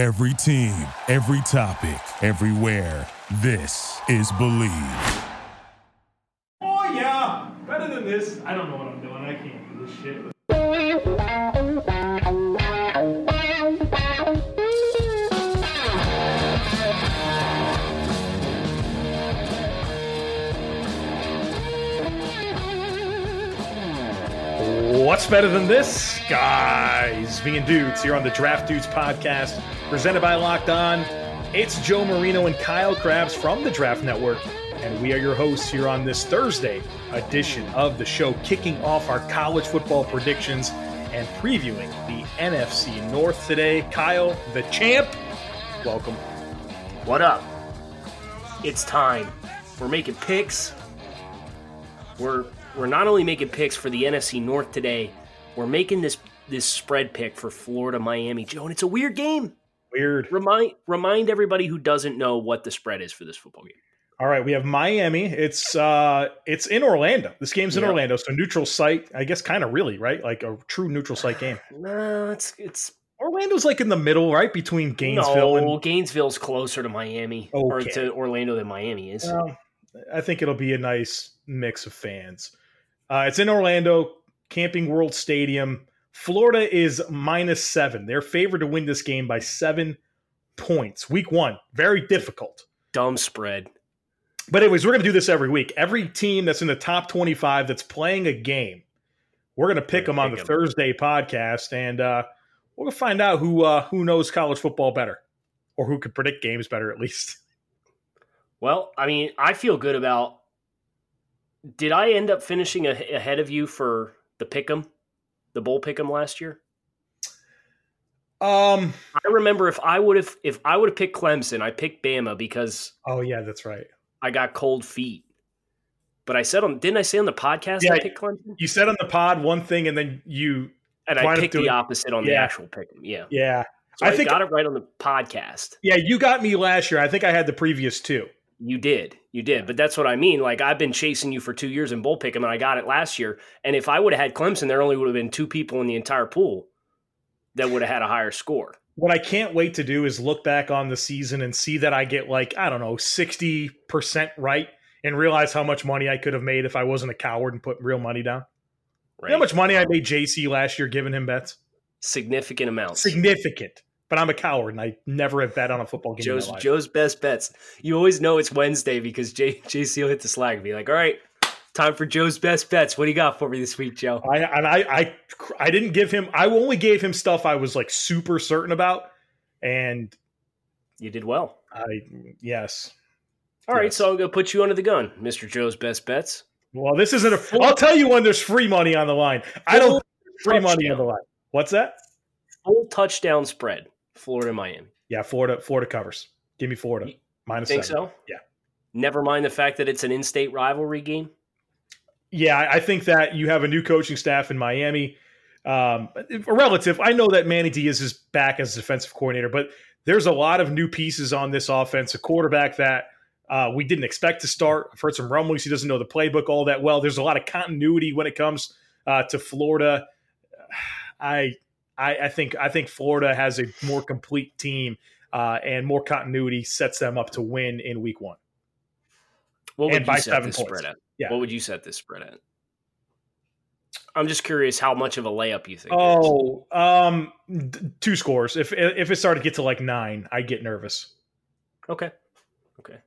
Every team, every topic, everywhere. This is Believe. Oh yeah, better than this. I don't know what I'm doing. I can't do this shit. What's better than this, guys? Being dudes here on the Draft Dudes podcast, presented by Locked On. It's Joe Marino and Kyle Crabbs from the Draft Network, and we are your hosts here on this Thursday edition of the show, kicking off our college football predictions and previewing the NFC North today. Kyle, the champ, welcome. What up? It's time. We're making picks. We're we're not only making picks for the NFC North today, we're making this this spread pick for Florida Miami. Joe, and it's a weird game. Weird. Remind remind everybody who doesn't know what the spread is for this football game. All right, we have Miami. It's uh it's in Orlando. This game's in Yeah. Orlando, so neutral site. I guess kind of really, right? Like a true neutral site game. No, it's it's Orlando's like in the middle, right? Between Gainesville no, and Gainesville's closer to Miami or to Orlando than Miami is. Well, I think it'll be a nice mix of fans. Uh, it's in Orlando, Camping World Stadium. Florida is minus seven. They're favored to win this game by seven points. Week one, very difficult. Dumb spread. But anyways, we're going to do this every week. Every team that's in the top 25 that's playing a game, we're going to pick them on the. Thursday podcast, and uh, we're going to find out who uh, who knows college football better, or who could predict games better at least. Well, I mean, I feel good about. Did I end up finishing a, ahead of you for the pick'em, the bowl pick'em last year? Um. I remember if I would have if I would have picked Clemson, I picked Bama because Oh yeah, that's right. I got cold feet. But I said on didn't I say on the podcast Yeah. I picked Clemson? You said on the pod one thing, and then you And I picked the opposite on the actual pick'em. Yeah. yeah So I I, think- got it right on the podcast. yeah you got me last year. I think I had the previous two. You did. You did. But that's what I mean. Like I've been chasing you for two years in bowl pick'em and I got it last year. And if I would have had Clemson, there only would have been two people in the entire pool that would have had a higher score. What I can't wait to do is look back on the season and see that I get like I don't know sixty percent right, and realize how much money I could have made if I wasn't a coward and put real money down. You know how much money I made JC last year giving him bets? Significant amounts. Significant. But I'm a coward and I never have bet on a football game. Joe's in my life. Joe's best bets. You always know it's Wednesday because J, JC will hit the Slack and be like, "All right, time for Joe's best bets. What do you got for me this week, Joe?" I and I, I I didn't give him. I only gave him stuff I was like super certain about, and You did well. I yes. All right, Yes. so I'm gonna put you under the gun, Mister Joe's best bets. Well, this isn't a. I'll tell you when there's free money on the line. I don't free money on the line. What's that? Full touchdown spread, Florida Miami. Yeah, Florida. Florida covers. Give me Florida minus Think seven. so? Yeah. Never mind the fact that it's an in-state rivalry game. Yeah, I I think that you have a new coaching staff in Miami. Um, a relative. I know that Manny Diaz is back as defensive coordinator, but there's a lot of new pieces on this offense. A quarterback that uh, we didn't expect to start. I've heard some rumblings he doesn't know the playbook all that well. There's a lot of continuity when it comes uh, to Florida. I, I I think I think Florida has a more complete team uh, and more continuity sets them up to win in Week One. What And would by you set seven this points. spread at? Yeah. What would you set this spread at? I'm just curious how much of a layup you think. it is. Oh, um, d- two scores. If if it started to get to like nine, I get nervous. okay, okay.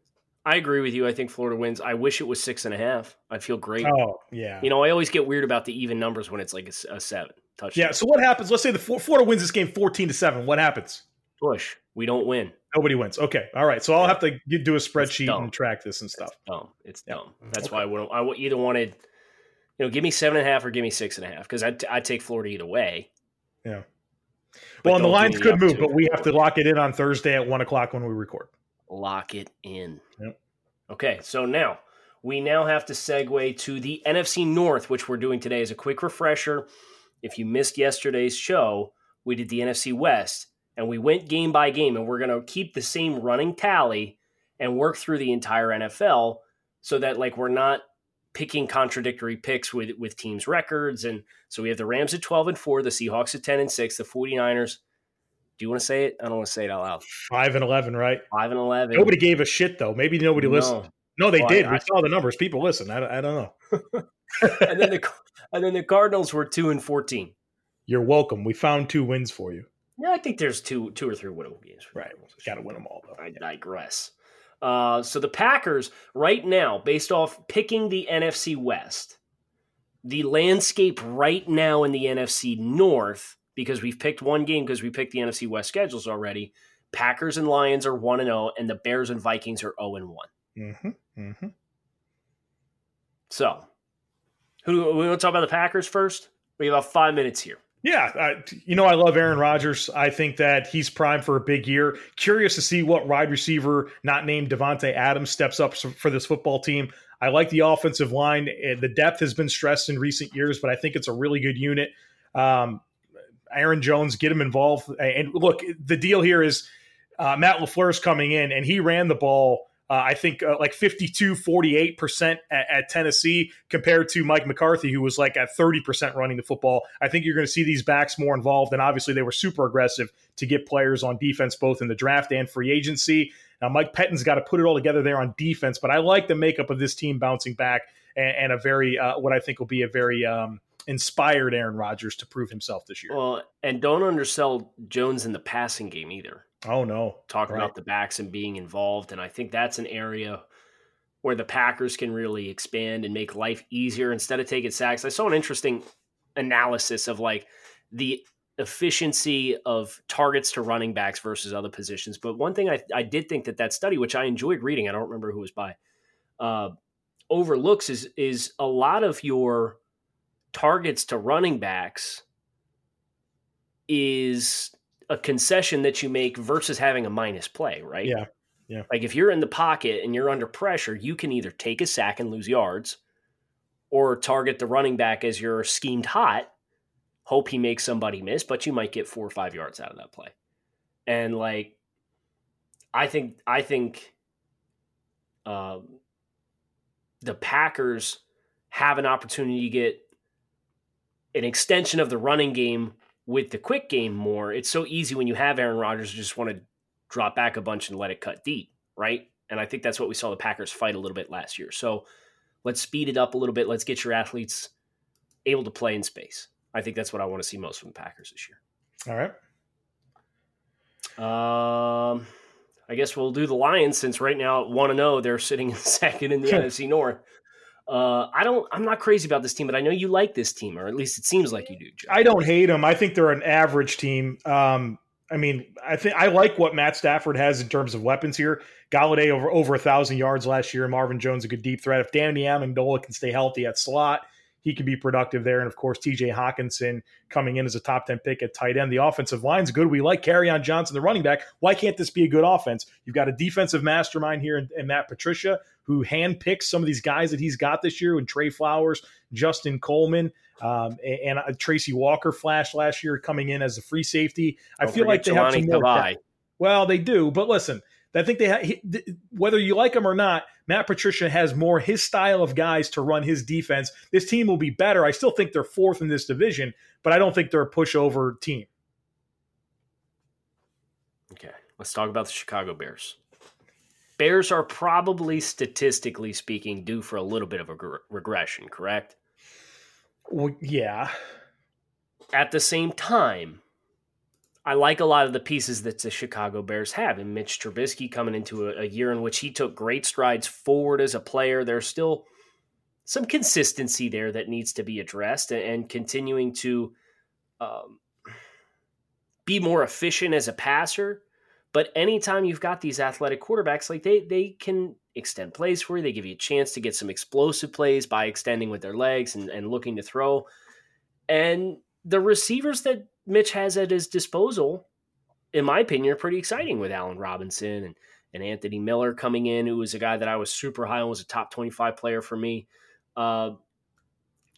I agree with you. I think Florida wins. I wish it was six and a half. I'd feel great. Oh, yeah, You know, I always get weird about the even numbers when it's like a seven touchdown. yeah. So what happens? Let's say the Florida wins this game fourteen to seven. What happens? push. We don't win. Nobody wins. Okay, all right. So I'll Yeah. have to get, do a spreadsheet and track this and stuff. Dumb. It's Yeah. dumb. That's Okay. why I would. I either wanted, you know, give me seven and a half or give me six and a half because I I take Florida either way. Yeah. But Well, and the lines could move, but we have to lock it in on Thursday at one o'clock when we record. lock it in. Yep. Okay, so now we now have to segue to the NFC North, which we're doing today. As a quick refresher, if you missed yesterday's show, we did the NFC West and we went game by game, and we're going to keep the same running tally and work through the entire NFL so that like we're not picking contradictory picks with with teams records and so we have the Rams at 12 and 4 the Seahawks at 10 and 6 the 49ers Do you want to say it? I don't want to say it out loud. Five and eleven, right? Five and eleven. Nobody gave a shit though. Maybe nobody No. listened. No, they oh, Well, did. I- we I- saw the numbers. People listen. I, I don't know. and then the and then the Cardinals were two and fourteen. You're welcome. We found two wins for you. Yeah, I think there's two two or three winnable games. Right. Got to win them all though. I digress. Uh, so the Packers, right now, based off picking the NFC West, the landscape right now in the NFC North, because we've picked one game because we picked the NFC West schedules already. Packers and Lions are one and zero, and the Bears and Vikings are zero and one. Mm-hmm. Mm-hmm. So, who we want to talk about the Packers first? We have about five minutes here. Yeah, I, you know I love Aaron Rodgers. I think that he's primed for a big year. Curious to see what wide receiver not named Davante Adams steps up for this football team. I like the offensive line. Eh, The depth has been stressed in recent years, but I think it's a really good unit. Um, Aaron Jones, get him involved. And look, the deal here is uh, Matt is coming in, and he ran the ball. Uh, I think uh, like 52, 48% at, at Tennessee compared to Mike McCarthy, who was like at 30% running the football. I think you're going to see these backs more involved. And obviously, they were super aggressive to get players on defense, both in the draft and free agency. Now, Mike Pettine's got to put it all together there on defense, but I like the makeup of this team bouncing back and, and a very, uh, what I think will be a very um, inspired Aaron Rodgers to prove himself this year. Well, and don't undersell Jones in the passing game either. Oh, no. talking Right. about the backs and being involved. And I think that's an area where the Packers can really expand and make life easier instead of taking sacks. I saw an interesting analysis of like the efficiency of targets to running backs versus other positions. But one thing I, I did think that that study, which I enjoyed reading, I don't remember who was by, uh, overlooks is is a lot of your targets to running backs is a concession that you make versus having a minus play, right? Yeah. Yeah. Like if you're in the pocket and you're under pressure, you can either take a sack and lose yards or target the running back as you're schemed hot, hope he makes somebody miss, but you might get four or five yards out of that play. And like I think I think um the Packers have an opportunity to get an extension of the running game with the quick game more. It's so easy when you have Aaron Rodgers to just want to drop back a bunch and let it cut deep, right? And I think that's what we saw the Packers fight a little bit last year. So let's speed it up a little bit. Let's get your athletes able to play in space. I think that's what I want to see most from the Packers this year. All right. Um, I guess we'll do the Lions since right now at one and zero they're sitting second in the NFC North. Uh, I don't. I'm not crazy about this team, but I know you like this team, or at least it seems like you do. Joe. I don't hate them. I think they're an average team. Um, I mean, I think I like what Matt Stafford has in terms of weapons here. Golladay over over a thousand yards last year. Marvin Jones a good deep threat. If Danny Amendola can stay healthy at slot, he can be productive there. And of course, T.J. Hockenson coming in as a top ten pick at tight end. The offensive line's good. We like Kerryon Johnson, the running back. Why can't this be a good offense? You've got a defensive mastermind here in, in Matt Patricia who handpicks some of these guys that he's got this year, with Trey Flowers, Justin Coleman. Um, and, and uh, Tracy Walker flashed last year coming in as a free safety. I Don't feel like they have some more Well, they do, but listen, I think they ha- he, th- whether you like him or not, Matt Patricia has more his style of guys to run his defense. This team will be better. I still think they're fourth in this division, but I don't think they're a pushover team. Okay, let's talk about the Chicago Bears. Bears are probably statistically speaking due for a little bit of a gr- regression, correct? Well, yeah, At the same time, I like a lot of the pieces that the Chicago Bears have. And Mitch Trubisky coming into a, a year in which he took great strides forward as a player. There's still some consistency there that needs to be addressed and, and continuing to um, be more efficient as a passer. But anytime you've got these athletic quarterbacks, like they they can extend plays for you. They give you a chance to get some explosive plays by extending with their legs and, and looking to throw. And the receivers that Mitch has at his disposal, in my opinion, are pretty exciting with Allen Robinson and, and Anthony Miller coming in, who was a guy that I was super high on, was a top 25 player for me. Uh,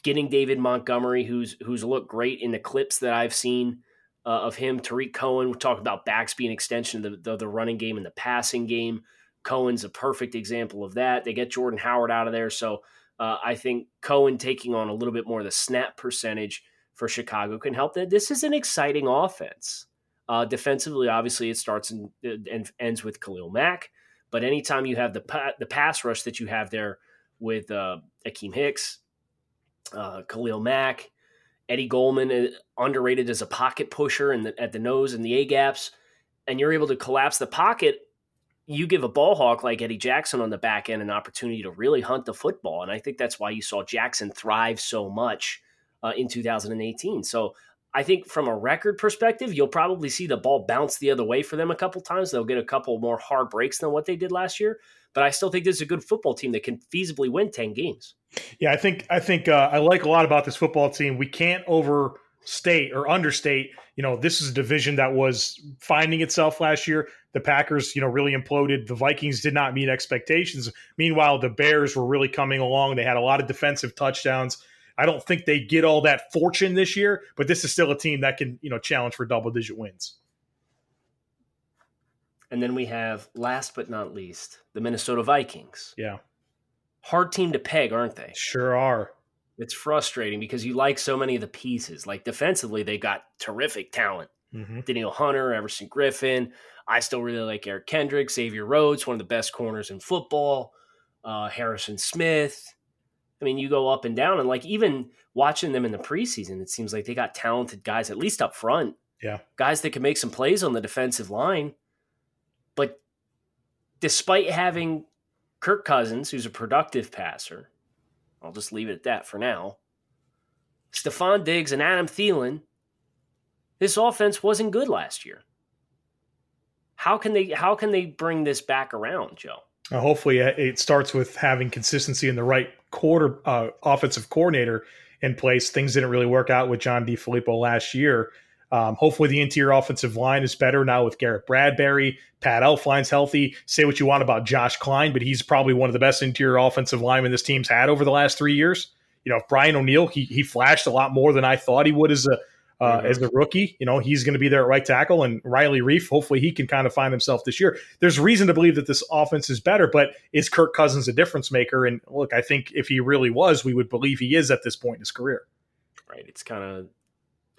getting David Montgomery, who's who's looked great in the clips that I've seen uh, of him. Tarik Cohen, we talk about backs being extension of the, the, the running game and the passing game. Cohen's a perfect example of that. They get Jordan Howard out of there. So uh, I think Cohen taking on a little bit more of the snap percentage for Chicago can help that. This is an exciting offense. Uh, defensively, obviously, it starts and, and ends with Khalil Mack. But anytime you have the pa- the pass rush that you have there with uh, Akiem Hicks, uh, Khalil Mack, Eddie Goldman, uh, underrated as a pocket pusher and at the nose and the A gaps, and you're able to collapse the pocket. You give a ball hawk like Eddie Jackson on the back end an opportunity to really hunt the football, and I think that's why you saw Jackson thrive so much uh, in 2018. So I think from a record perspective, you'll probably see the ball bounce the other way for them a couple times. They'll get a couple more hard breaks than what they did last year. But I still think this is a good football team that can feasibly win 10 games. Yeah, I think I think uh, I like a lot about this football team. We can't overstate or understate. You know, this is a division that was finding itself last year. The Packers, you know, really imploded. The Vikings did not meet expectations. Meanwhile, the Bears were really coming along. They had a lot of defensive touchdowns. I don't think they get all that fortune this year, but this is still a team that can, you know, challenge for double digit wins. And then we have, last but not least, the Minnesota Vikings. Yeah. Hard team to peg, aren't they? Sure are. It's frustrating because you like so many of the pieces. Like defensively, they got terrific talent. Mm-hmm. Danielle Hunter, Everson Griffen. I still really like Eric Kendrick, Xavier Rhodes, one of the best corners in football. Uh, Harrison Smith. I mean, you go up and down, and like even watching them in the preseason, it seems like they got talented guys, at least up front. Yeah. Guys that can make some plays on the defensive line. But despite having Kirk Cousins, who's a productive passer, I'll just leave it at that for now. Stefon Diggs and Adam Thielen, this offense wasn't good last year. How can they how can they bring this back around, Joe? Uh, hopefully, uh, it starts with having consistency in the right quarter uh, offensive coordinator in place. Things didn't really work out with John DeFilippo last year. Um, hopefully, the interior offensive line is better now with Garrett Bradbury. Pat Elflein's healthy. Say what you want about Josh Kline, but he's probably one of the best interior offensive linemen this team's had over the last three years. You know, Brian O'Neill, he, he flashed a lot more than I thought he would as a uh, mm-hmm. as the rookie. You know, he's going to be there at right tackle, and Riley Reiff, hopefully, he can kind of find himself this year. There's reason to believe that this offense is better, but is Kirk Cousins a difference maker? And look, I think if he really was, we would believe he is at this point in his career. Right. It's kind of,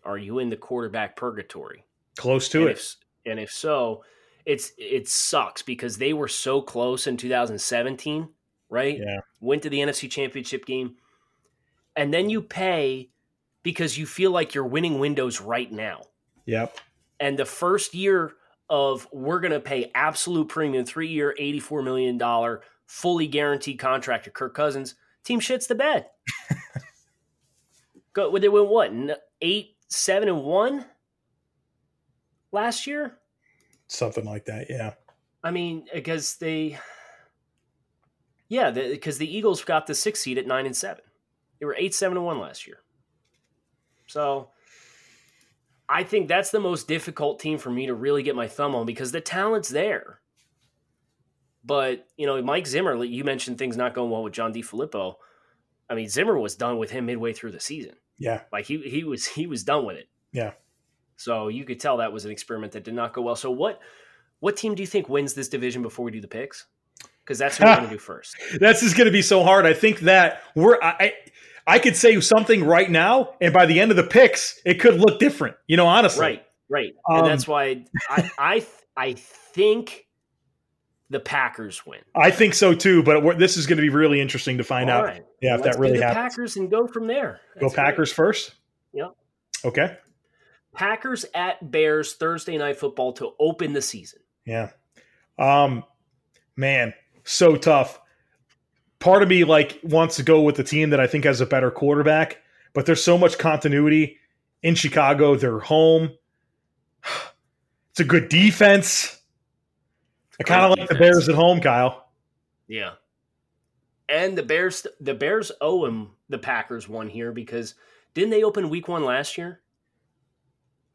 are you in the quarterback purgatory? Close to and it. If, and if so, it's it sucks because they were so close in 2017, right? Yeah. Went to the NFC Championship game, and then you pay because you feel like you're winning windows right now. Yep. And the first year of we're going to pay absolute premium, three year, $84 million, fully guaranteed contract to Kirk Cousins, team shits the bed. Go, they went what? Eight, seven, and one last year? Something like that, yeah. I mean, because they, yeah, because the, the Eagles got the six seed at nine and seven. They were eight, seven, and one last year. So I think that's the most difficult team for me to really get my thumb on because the talent's there. But, you know, Mike Zimmer, you mentioned things not going well with John DeFilippo. I mean, Zimmer was done with him midway through the season. Yeah. Like he he was he was done with it. Yeah. So you could tell that was an experiment that did not go well. So what what team do you think wins this division before we do the picks? Because that's what we're going to do first. That's just going to be so hard. I think that we're I, I could say something right now, and by the end of the picks, it could look different. You know, honestly. Right, right, um, and that's why I, I, I think the Packers win. I think so too, but this is going to be really interesting to find All out. Right. Yeah, if that really happens. Packers and go from there. That's go Packers great. first. Yep. Okay. Packers at Bears Thursday night football to open the season. Yeah. Um, man, so tough part of me like wants to go with the team that I think has a better quarterback, but there's so much continuity in Chicago. They're home. It's a good defense. I kind of like the Bears at home, Kyle. Yeah. And the Bears the Bears owe him the Packers one here because didn't they open week one last year?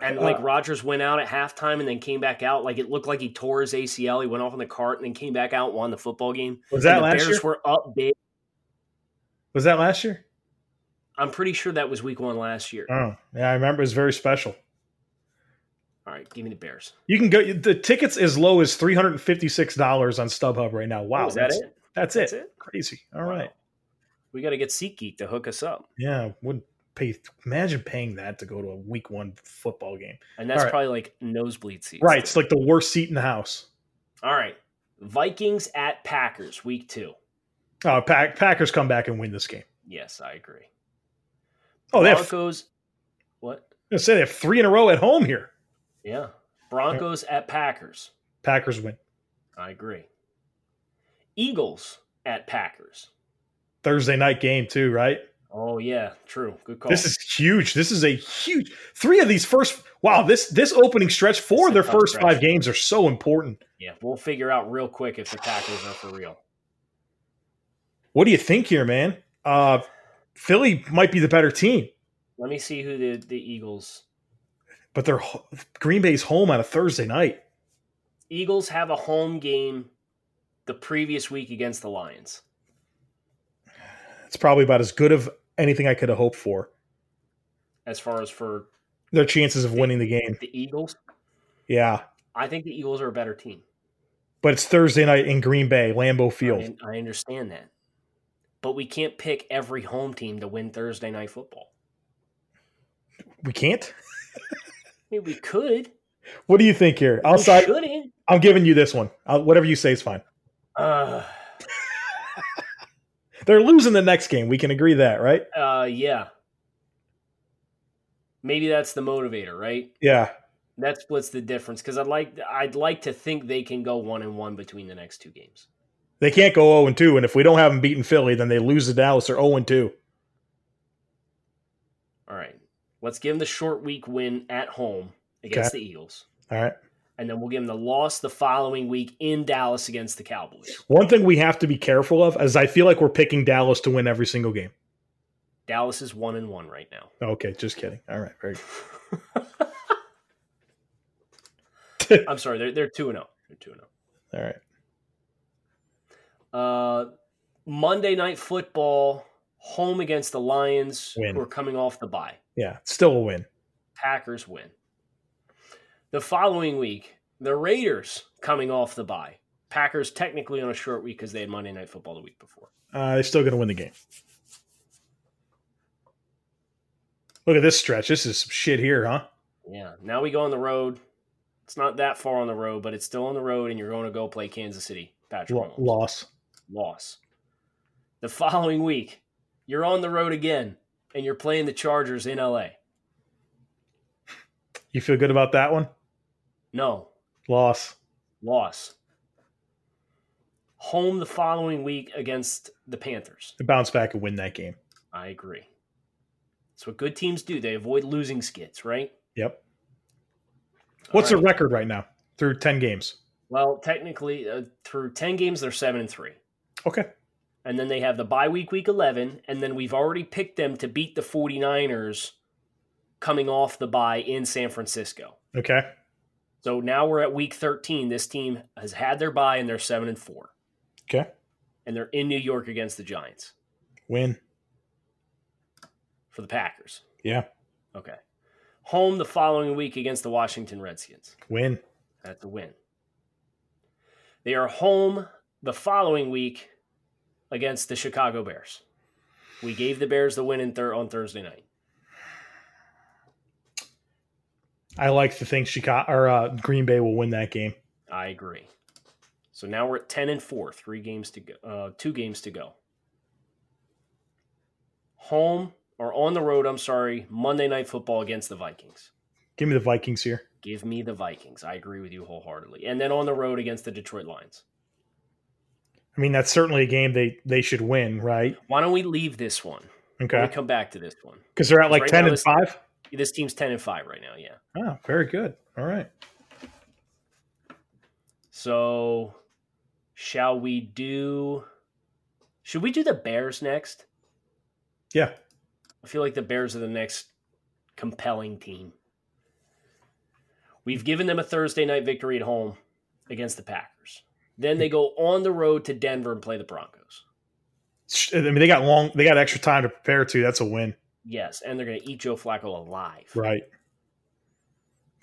And like uh, Rodgers went out at halftime and then came back out. Like it looked like he tore his ACL. He went off on the cart and then came back out and won the football game. Was that and the last Bears year? were up big. Was that last year? I'm pretty sure that was week one last year. Oh, yeah, I remember. It was very special. All right, give me the Bears. You can go. The tickets as low as three hundred and fifty six dollars on StubHub right now. Wow, oh, that it? That's, that's it. it. Crazy. All wow. right, we got to get SeatGeek to hook us up. Yeah, would pay. Imagine paying that to go to a week one football game. And that's right. probably like nosebleed seats. Right, it's like the worst seat in the house. All right. Vikings at Packers, week two. Oh, Pack, Packers come back and win this game. Yes, I agree. Oh, they have. Broncos. What? I say they have three in a row at home here. Yeah. Broncos at Packers. Packers win I agree. Eagles at Packers. Thursday night game too, right? Oh yeah, true. Good call. This is huge. This is a huge. Three of these first. Wow, this this opening stretch, four of their first stretch. five games are so important. yeah, we'll figure out real quick if the Packers are for real. What do you think here, man? Uh, Philly might be the better team, Let me see who the, the Eagles. but they're Green Bay's home on a Thursday night. Eagles have a home game the previous week against the Lions. It's probably about as good of anything I could have hoped for. As far as for Their chances of winning the game, the Eagles, yeah. I think the Eagles are a better team. But it's Thursday night in Green Bay, Lambeau Field. I, I understand that. But we can't pick every home team to win Thursday night football. We can't. I mean, we could. What do you think here? Outside. I'm giving you this one. I'll, whatever you say is fine. Uh, They're losing the next game. We can agree that, right? uh, yeah. Maybe that's the motivator, right? Yeah. That splits the difference because I'd like I'd like to think they can go one and one between the next two games. They can't go 0 and 2, and if we don't have them beating Philly, then they lose to Dallas or 0 and 2. All right, let's give them the short week win at home against the Eagles, All right. And then we'll give them the loss the following week in Dallas against the Cowboys. One thing we have to be careful of is I feel like we're picking Dallas to win every single game. Dallas is one and one right now. Okay, just kidding. All right, very I'm sorry, they're they're two and zero. They're two and zero. good. All right. Uh, Monday night football, home against the Lions, Win. who are coming off the bye. Yeah, still a win. Packers win. The following week, the Raiders coming off the bye. Packers technically on a short week because they had Monday night football the week before. Uh, they're still going to win the game. Look at this stretch. This is some shit here, huh? Yeah. Now we go on the road. It's not that far on the road, but it's still on the road, and you're going to go play Kansas City. Patrick Mahomes. loss. loss. The following week, you're on the road again, and you're playing the Chargers in LA. You feel good about that one? No, Loss. loss. Home the following week against the Panthers. To bounce back and win that game. I agree. That's what good teams do. They avoid losing skits, right? Yep. What's All right. record right now through 10 games? Well, technically, uh, through 10 games, they're 7 and 3. Okay. And then they have the bye week, week 11. And then we've already picked them to beat the 49ers coming off the bye in San Francisco. Okay. So now we're at week 13. This team has had their bye and they're 7 and 4. Okay. And they're in New York against the Giants Win. for the Packers. Yeah. Okay. Home the following week against the Washington Redskins. Win. That's a win. They are home the following week against the Chicago Bears. We gave the Bears the win in thir- on Thursday night. I like to think Chicago or uh, Green Bay will win that game. I agree. So now we're at 10 and 4, 3 games to go, uh, 2 games to go. Home or on the road, I'm sorry, Monday night football against the Vikings. Give me the Vikings here. Give me the Vikings. I agree with you wholeheartedly. And then on the road against the Detroit Lions. I mean, that's certainly a game they they should win, right? Why don't we leave this one? Okay, we come back to this one. Because they're at like Right 10 now and 5. This team's 10 and 5 right now, yeah. Oh, very good. All right. So shall we do Should we do the Bears next? Yeah. I feel like the Bears are the next compelling team. We've given them a Thursday night victory at home against the Packers. Then they go on the road to Denver and play the Broncos. I mean, they got long, they got extra time to prepare too. That's a win. Yes, and they're going to eat Joe Flacco alive. Right.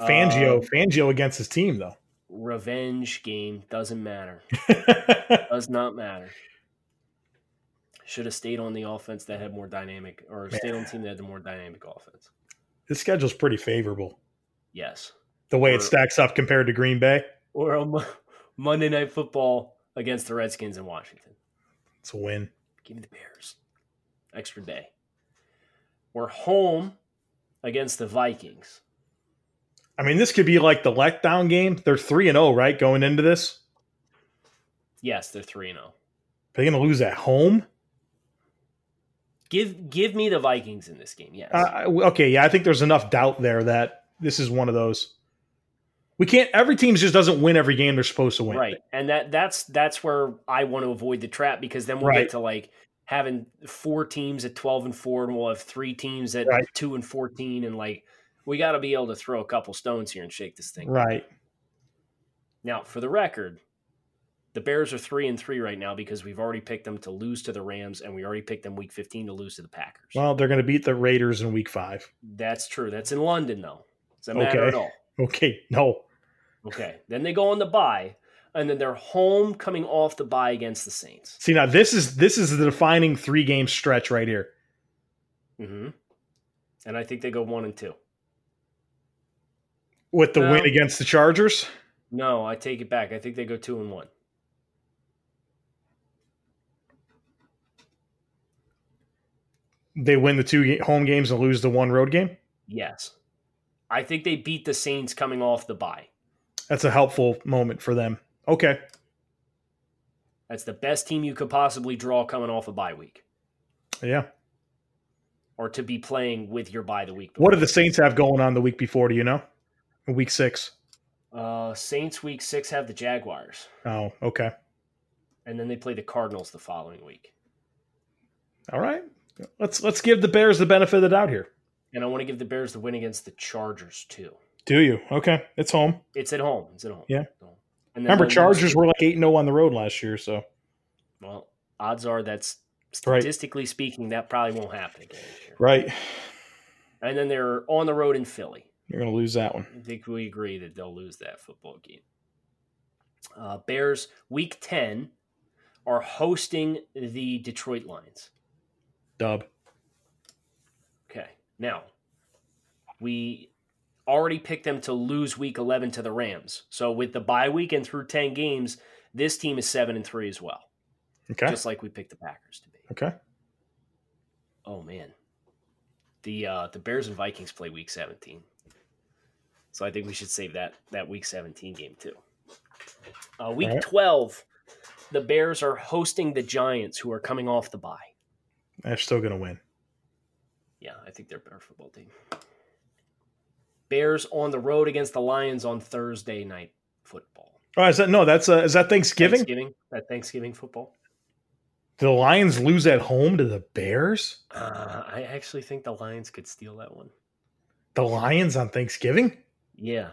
Fangio, Um, Fangio against his team though. revenge game doesn't matter. Does not matter. Should have stayed on the offense that had more dynamic, or stayed on the team that had the more dynamic offense. This schedule's pretty favorable. Yes. The way Or- it stacks up compared to Green Bay, Or on Mo- Monday Night Football against the Redskins in Washington. it's a win. Give me the Bears. Extra day. We're home against the Vikings. I mean, this could be like the letdown game. They're three and zero, right, going into this. Yes, they're 3 and 0. They're they going to lose at home. Give give me the Vikings in this game. Yes. Uh, okay, yeah, I think there's enough doubt there that this is one of those. We can't. Every team just doesn't win every game they're supposed to win. right. And that that's that's where I want to avoid the trap because then we'll Right. get to like having four teams at 12 and 4 and we'll have three teams at Right. 2 and 14 and like we got to be able to throw a couple stones here and shake this thing. Right. Now, for the record, the Bears are 3 and 3 right now because we've already picked them to lose to the Rams and we already picked them week 15 to lose to the Packers. Well, they're going to beat the Raiders in Week Five. That's true. That's in London though. Does that matter Okay. at all? Okay. No. Okay. Then they go on the bye, and then they're home coming off the bye against the Saints. See now, this is this is the defining three game stretch right here. hmm And I think they go one and two. With the No. win against the Chargers. No, I take it back. I think they go two and one. They win the two home games and lose the one road game. Yes. I think they beat the Saints coming off the bye. That's a helpful moment for them. Okay. That's the best team you could possibly draw coming off a bye week, Yeah. or to be playing with your bye the week. What do the Saints have going on the week before? Do you know? Week six. Uh, Saints week six have the Jaguars, Oh, okay. and then they play the Cardinals the following week. All right. Let's let's give the Bears the benefit of the doubt here. And I want to give the Bears the win against the Chargers too. Do you? Okay. It's home. It's at home. It's at home. Yeah. And then Remember, Chargers were like eight and zero on the road last year. So Well, odds are that's Right. statistically speaking, that probably won't happen again right, And then they're on the road in Philly. you're gonna lose that one. I think we agree that they'll lose that football game. Uh, Bears, week 10, are hosting the Detroit Lions. Dub. Okay. Now, we already picked them to lose week 11 to the Rams. So with the bye week and through 10 games, this team is 7 and 3 as well, Okay. just like we picked the Packers to be. okay. Oh man, the uh, the Bears and Vikings play Week 17, so I think we should save that that Week 17 game too. Uh, week right. 12, the Bears are hosting the Giants, who are coming off the bye. They're still gonna win. Yeah, I think they're a better football team. Bears on the road against the Lions on Thursday night football. Oh, is that no? That's uh, is that Thanksgiving? Thanksgiving, that Thanksgiving football. The Lions lose at home to the Bears. Uh, I actually think the Lions could steal that one. The Lions on Thanksgiving. Yeah,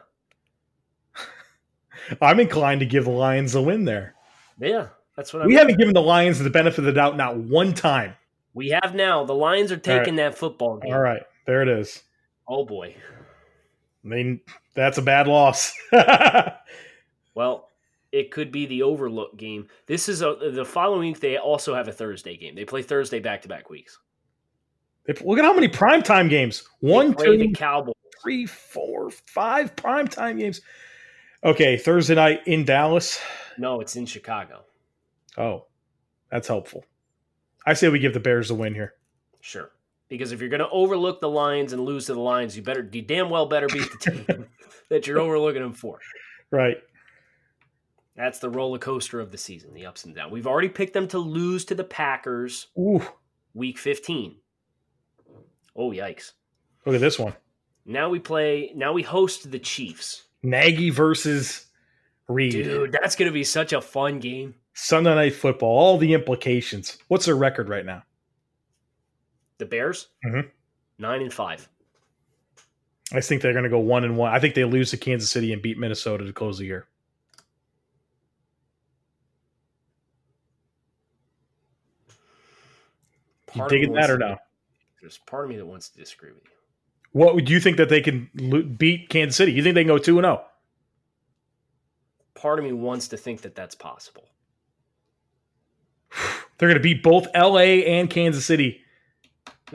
I'm inclined to give the Lions a win there. yeah, that's what I. We mean. haven't given the Lions the benefit of the doubt not one time. We have now. The Lions are taking that football game. All right, there it is. Oh boy. I mean, that's a bad loss. Well, it could be the overlook game. This is a, the following week. They also have a Thursday game. They play Thursday back to back weeks. Look at how many primetime games. One, two, the Cowboys. three, four, five primetime games. Okay, Thursday night in Dallas. No, it's in Chicago. Oh, that's helpful. I say we give the Bears the win here. Sure. Because if you're going to overlook the Lions and lose to the Lions, you better, you damn well better beat the team that you're overlooking them for. Right. That's the roller coaster of the season, the ups and downs. We've already picked them to lose to the Packers Ooh, week 15. Oh, yikes. look at this one. Now we play, now we host the Chiefs. Nagy versus Reid. Dude, that's going to be such a fun game. Sunday night football. All the implications. What's their record right now? The Bears, Mhm. nine and five. I think they're going to go one and one. I think they lose to Kansas City and beat Minnesota to close the year. You Part of me digging that or no? There's part of me that wants to disagree with you. What would you think that they can lo- beat Kansas City? You think they can go two and oh? zero? Part of me wants to think that that's possible. They're going to beat both LA and Kansas City.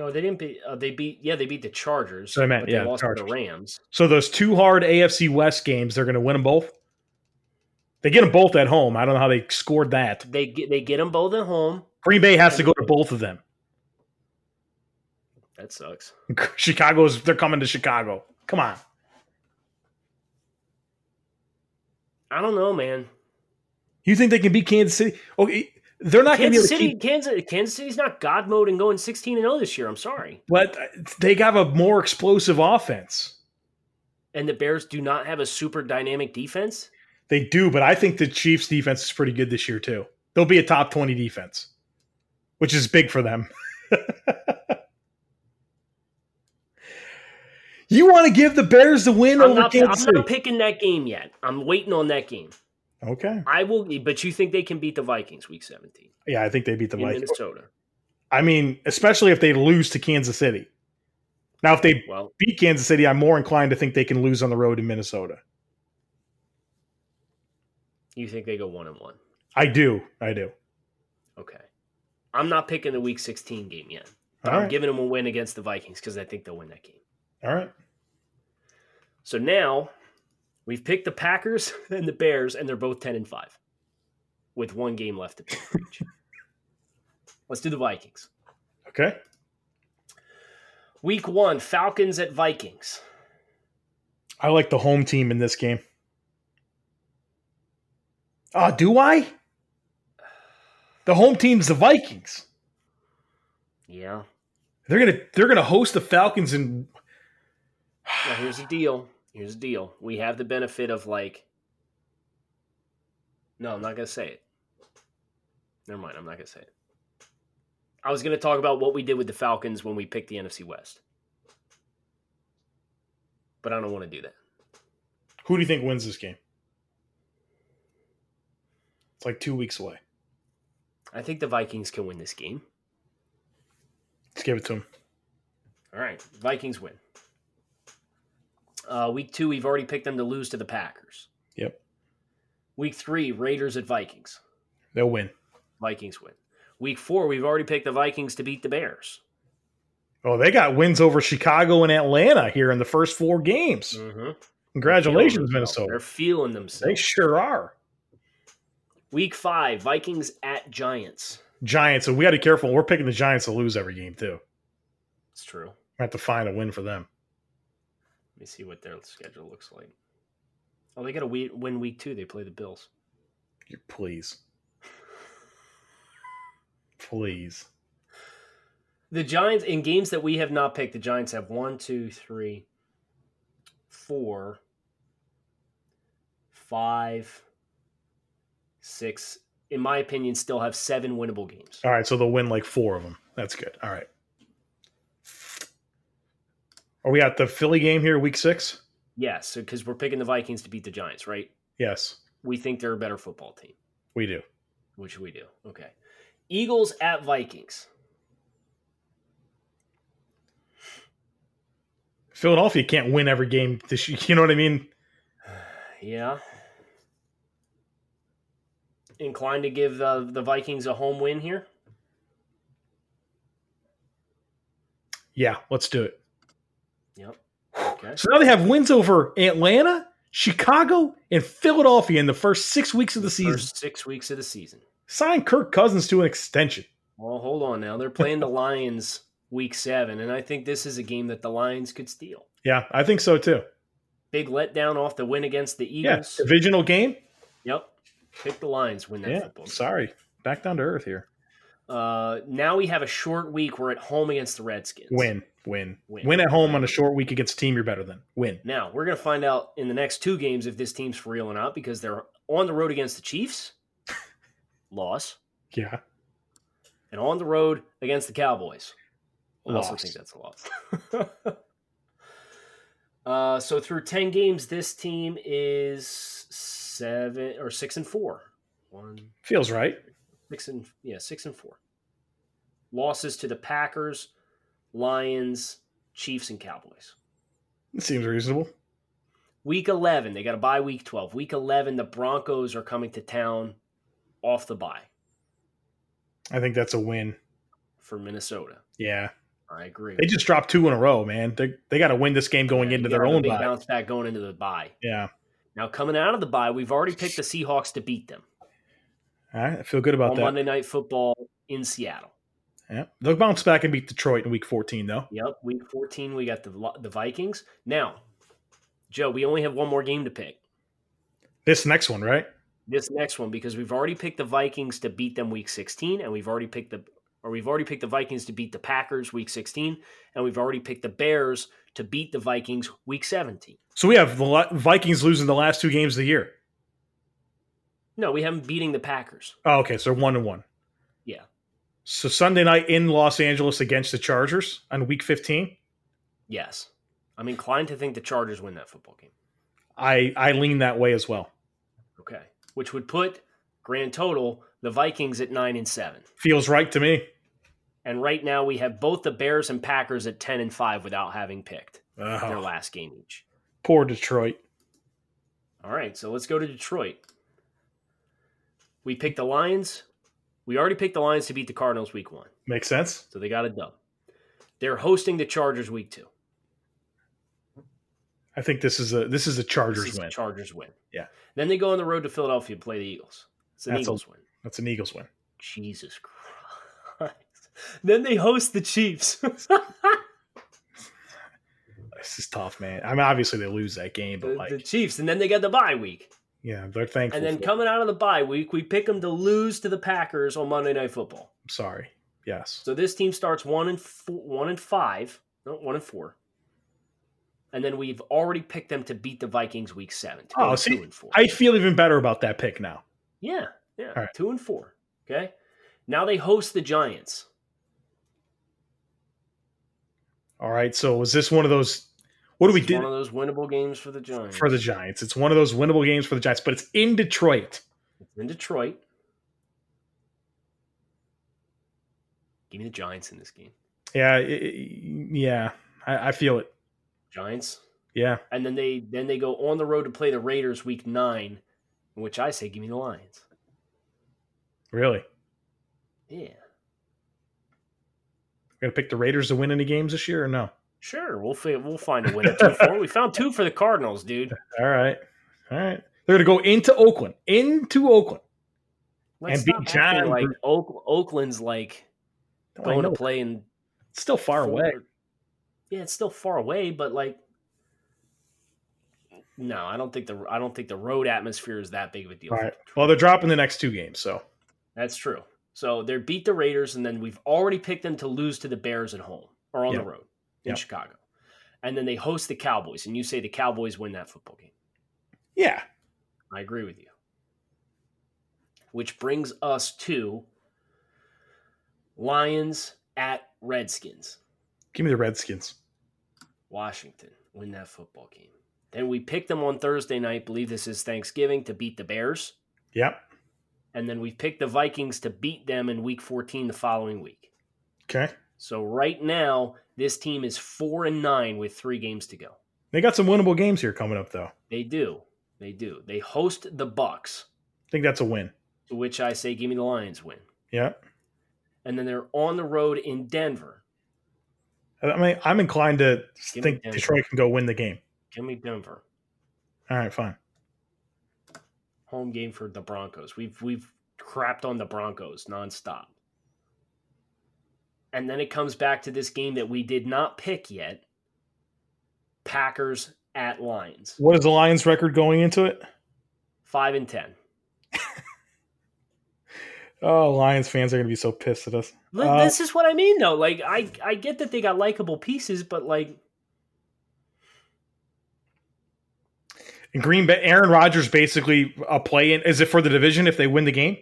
No, they didn't beat. Uh, they beat. Yeah, they beat the Chargers. So I meant, but they yeah, lost to Chargers. the Rams. So those two hard AFC West games, they're going to win them both. They get them both at home. I don't know how they scored that. They get they get them both at home. Green Bay has to go to both of them. That sucks. Chicago's they're coming to Chicago. Come on. I don't know, man. You think they can beat Kansas City? Okay, they're not going to be able Kansas to City, keep, Kansas, Kansas City's not God mode and going sixteen and zero this year. I'm sorry, but they have a more explosive offense. and the Bears do not have a super dynamic defense. They do, but I think the Chiefs defense is pretty good this year too. They'll be a top 20 defense, which is big for them. you want to give the Bears the win I'm over not, Kansas I'm City? not picking that game yet. I'm waiting on that game. Okay. I will, but you think they can beat the Vikings week 17 Yeah, I think they beat the in Vikings. Minnesota? I mean, especially if they lose to Kansas City. Now, if they Well, beat Kansas City, I'm more inclined to think they can lose on the road in Minnesota. you think they go one and one? I do. I do. Okay. I'm not picking the week 16 game yet. I'm giving them a win against the Vikings because I think they'll win that game. All right. So now we've picked the Packers and the Bears, and they're both 10 and 5 with one game left to pick each. Let's do the Vikings. Okay. Week one Falcons at Vikings. I like the home team in this game. Ah, do I? The home team's the Vikings. Yeah. They're gonna they're gonna host the Falcons and Now here's the deal. Here's the deal. We have the benefit of like. No, I'm not gonna say it. Never mind. I'm not gonna say it. I was gonna talk about what we did with the Falcons when we picked the NFC West, but I don't want to do that. who do you think wins this game? It's like two weeks away. I think the Vikings can win this game. Let's give it to them. All right, Vikings win. Uh, week two, we've already picked them to lose to the Packers. Yep. Week three, Raiders at Vikings. They'll win. Vikings win. Week four, we've already picked the Vikings to beat the Bears. Oh, they got wins over Chicago and Atlanta here in the first four games. Mm-hmm. Congratulations, Minnesota. They're feeling themselves. They sure are. Week five, Vikings at Giants. Giants, so we got to be careful. We're picking the Giants to lose every game too. It's true. We have to find a win for them. Let me see what their schedule looks like. Oh, they got to win week two. They play the Bills. You please, please. The Giants, in games that we have not picked, the Giants have one, two, three, four, five, six. In my opinion, still have seven winnable games. All right, so they'll win like four of them. That's good. All right. Are we at the Philly game here, week six? Yes, because we're picking the Vikings to beat the Giants, right? Yes, We think they're a better football team, we do. which we do. Okay. Eagles at Vikings. Philadelphia can't win every game this year. You know what I mean? Yeah. Inclined to give uh, the Vikings a home win here? Yeah, let's do it. Yep. Okay. So now they have wins over Atlanta, Chicago, and Philadelphia in the first six weeks of the season. First six weeks of the season. Sign Kirk Cousins to an extension. Well, hold on now. They're playing the Lions week seven, and I think this is a game that the Lions could steal. Yeah, I think so too. Big letdown off the win against the Yeah, Eagles. divisional game. Yep. Pick the Lions, win that Yeah, football. game. sorry. Back down to earth here. Uh, now we have a short week. We're at home against the Redskins. Win, win, Win. win, at home on a short week against a team you're better than. Win. Now we're going to find out in the next two games if this team's for real or not because they're on the road against the Chiefs, loss, Yeah, and on the road against the Cowboys. I also think that's a loss. uh, so through ten games, this team is seven or six and four. One, feels right. Six and yeah, six and four. Losses to the Packers, Lions, Chiefs, and Cowboys. It seems reasonable. Week 11, they got to bye week 12. Week 11, the Broncos are coming to town off the bye. I think that's a win. for Minnesota. Yeah. I agree. They just dropped two in a row, man. They they got to win this game going Yeah, into their own big bye. bounce back going into the bye. Yeah. Now coming out of the bye, we've already picked the Seahawks to beat them All right. I feel good about that. Monday Night Football in Seattle. Yeah. They'll bounce back and beat Detroit in week 14, though. Yep, week 14 we got the the Vikings. Now, Joe, we only have one more game to pick. This next one, right? This next one because we've already picked the Vikings to beat them week 16 and we've already picked the or we've already picked the Vikings to beat the Packers week 16 and we've already picked the Bears to beat the Vikings week 17. So we have the Vikings losing the last two games of the year. No, we haven't beating the Packers. Oh, okay. So one and one. Yeah. So Sunday night in Los Angeles against the Chargers on week 15. Yes. I'm inclined to think the Chargers win that football game. I, I lean that way as well. Okay. Which would put grand total the Vikings at 9 and 7. Feels right to me. And right now we have both the Bears and Packers at 10 and 5 without having picked their Oh, last game each. poor Detroit. All right, so let's go to Detroit. We picked the Lions. We already picked the Lions to beat the Cardinals week 1. Makes sense. So they got a dub. They're hosting the Chargers week 2. I think this is a this is a Chargers This is a win. Chargers win. Yeah. Then they go on the road to Philadelphia to play the Eagles. It's an That's a- Eagles win. That's an Eagles win. Jesus Christ. then they host the Chiefs. This is tough, man. I mean, obviously they lose that game, but the, like, the Chiefs, and then they get the bye week. Yeah, they're thankful. And then coming out of the bye week, we pick them to lose to the Packers on Monday Night Football. I'm sorry. Yes. So this team starts one and four, one and five, no, one and four, and then we've already picked them to beat the Vikings week seven. Oh, see, and four. I feel even better about that pick now. yeah, yeah, right. two and four. Okay, now they host the Giants. All right. So was this one of those? What do we It's do One of those winnable games for the Giants. for the Giants? It's one of those winnable games for the Giants, but it's in Detroit. It's in Detroit. Give me the Giants in this game. Yeah, i- i- yeah. I, I feel it. Giants. Yeah. And then they then they go on the road to play the Raiders week nine, which I say give me the Lions. Really. Yeah. Gonna pick the Raiders to win any games this year or no? Sure, we'll fi- we'll find a winner. Two four. We found two for the Cardinals, dude. All right. All right. They're gonna go into Oakland. Into Oakland. Let's And beat John like Oak, Oakland's like Oh, going to play in It's still far away. Yeah, it's still far away, but like, no, I don't think the I don't think the road atmosphere is that big of a deal. All right. Well, they're dropping the next two games, so That's true. So they beat the Raiders, and then we've already picked them to lose to the Bears at home or on the road in Yep. Chicago, and then they host the Cowboys, and you say the Cowboys win that football game. yeah. I agree with you. Which brings us to Lions at Redskins. Give me the Redskins. Washington win that football game. Then we pick them on Thursday night. Believe this is Thanksgiving to beat the Bears, Yep. and then we pick the Vikings to beat them in Week 14 the following week. Okay. So right now, this team is four and nine with three games to go. They got some winnable games here coming up, though. They do, they do. They host the Bucks, I think that's a win. to which I say, give me the Lions win. Yeah. And then they're on the road in Denver. I mean, I'm inclined to Give think Detroit can go win the game. Give me Denver. All right, fine. Home game for the Broncos. We've we've crapped on the Broncos nonstop. And then it comes back to this game that we did not pick yet. Packers at Lions. What is the Lions' record going into it? Five and ten. Oh, Lions fans are going to be so pissed at us. Look, Uh, this is what I mean though. Like I I get that they got likable pieces, but like And Green Bay, Aaron Rodgers basically a play in. Is it for the division if they win the game?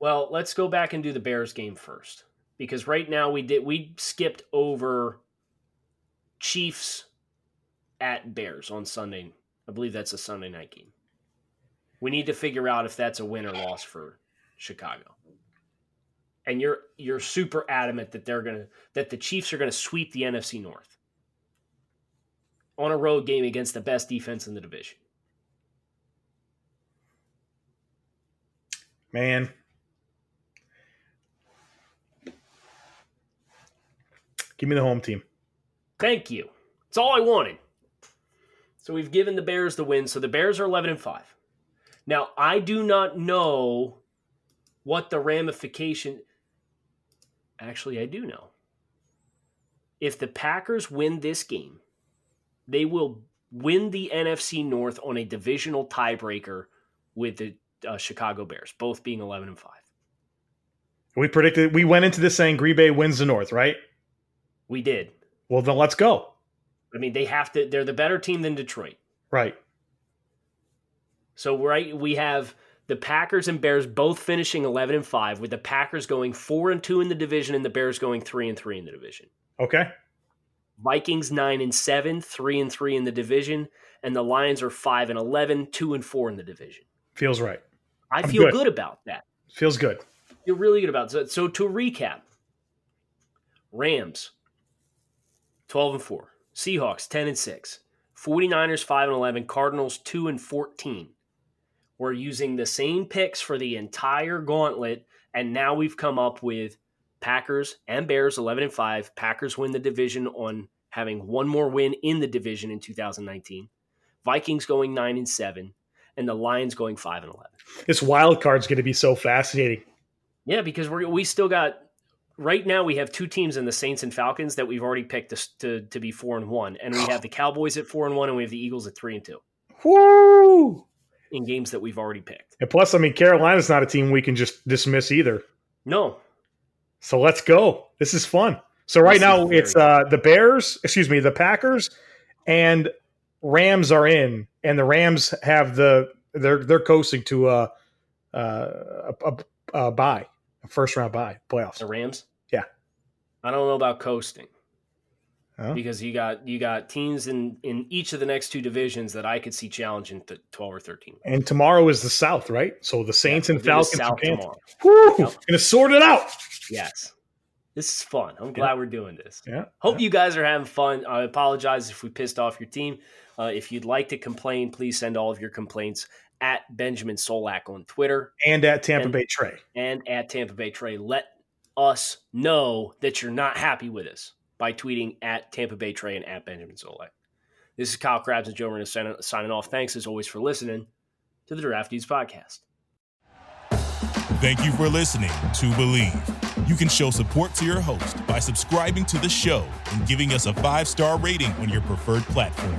Well, let's go back and do the Bears game first. Because right now we did we skipped over Chiefs at Bears on Sunday. I believe that's a Sunday night game. We need to figure out if that's a win or loss for Chicago. And you're you're super adamant that they're gonna that the Chiefs are gonna sweep the NFC North on a road game against the best defense in the division. Man, Give me the home team. Thank you. That's all I wanted. So we've given the Bears the win. So the Bears are 11 and 5. Now, I do not know what the ramification Actually, I do know. If the Packers win this game, they will win the NFC North on a divisional tiebreaker with the uh, Chicago Bears, both being 11 and 5. We predicted we went into this saying Green Bay wins the North, right? We did. Well, then let's go. I mean, they have to they're the better team than Detroit. Right. So right we have the Packers and Bears both finishing 11 and 5 with the Packers going 4 and 2 in the division and the Bears going 3 and 3 in the division. Okay. Vikings 9 and 7, 3 and 3 in the division, and the Lions are 5 and 11, 2 and 4 in the division. Feels right. I I'm feel good. good. about that. Feels good. Feel really good about it. So, so to recap, Rams 12 and 4, Seahawks 10 and 6, 49ers 5 and 11, Cardinals 2 and 14. We're using the same picks for the entire gauntlet, and now we've come up with Packers and Bears 11 and 5. Packers win the division on having one more win in the division in 2019. Vikings going 9 and 7 and the Lions going 5 and 11. This wild card's going to be so fascinating. Yeah, because we we still got right now we have two teams in the Saints and Falcons that we've already picked to, to, to be 4 and 1 and we have the Cowboys at 4 and 1 and we have the Eagles at 3 and 2. Woo! In games that we've already picked. And plus, I mean, Carolina's not a team we can just dismiss either. No, so let's go. This is fun. So right this now it's uh, the Bears, excuse me, the Packers and Rams are in, and the Rams have the they're they're coasting to a a, a, a bye, a first round bye playoffs. The Rams, yeah. I don't know about coasting huh? because you got you got teams in in each of the next two divisions that I could see challenging th- twelve or thirteen. And tomorrow is the South, right? So the Saints yeah, and Falcons. South tomorrow. Woo! Yep. Gonna sort it out. Yes. This is fun. I'm glad yeah. we're doing this. Yeah. Hope yeah. you guys are having fun. I apologize if we pissed off your team. Uh, if you'd like to complain, please send all of your complaints at Benjamin Solak on Twitter and at Tampa and, Bay Trey. And at Tampa Bay Trey. Let us know that you're not happy with us by tweeting at Tampa Bay Trey and at Benjamin Solak. This is Kyle Crabbs and Joe Marino signing off. Thanks as always for listening to the Draft Dudes podcast. Thank you for listening to Bleav. You can show support to your host by subscribing to the show and giving us a five star rating on your preferred platform.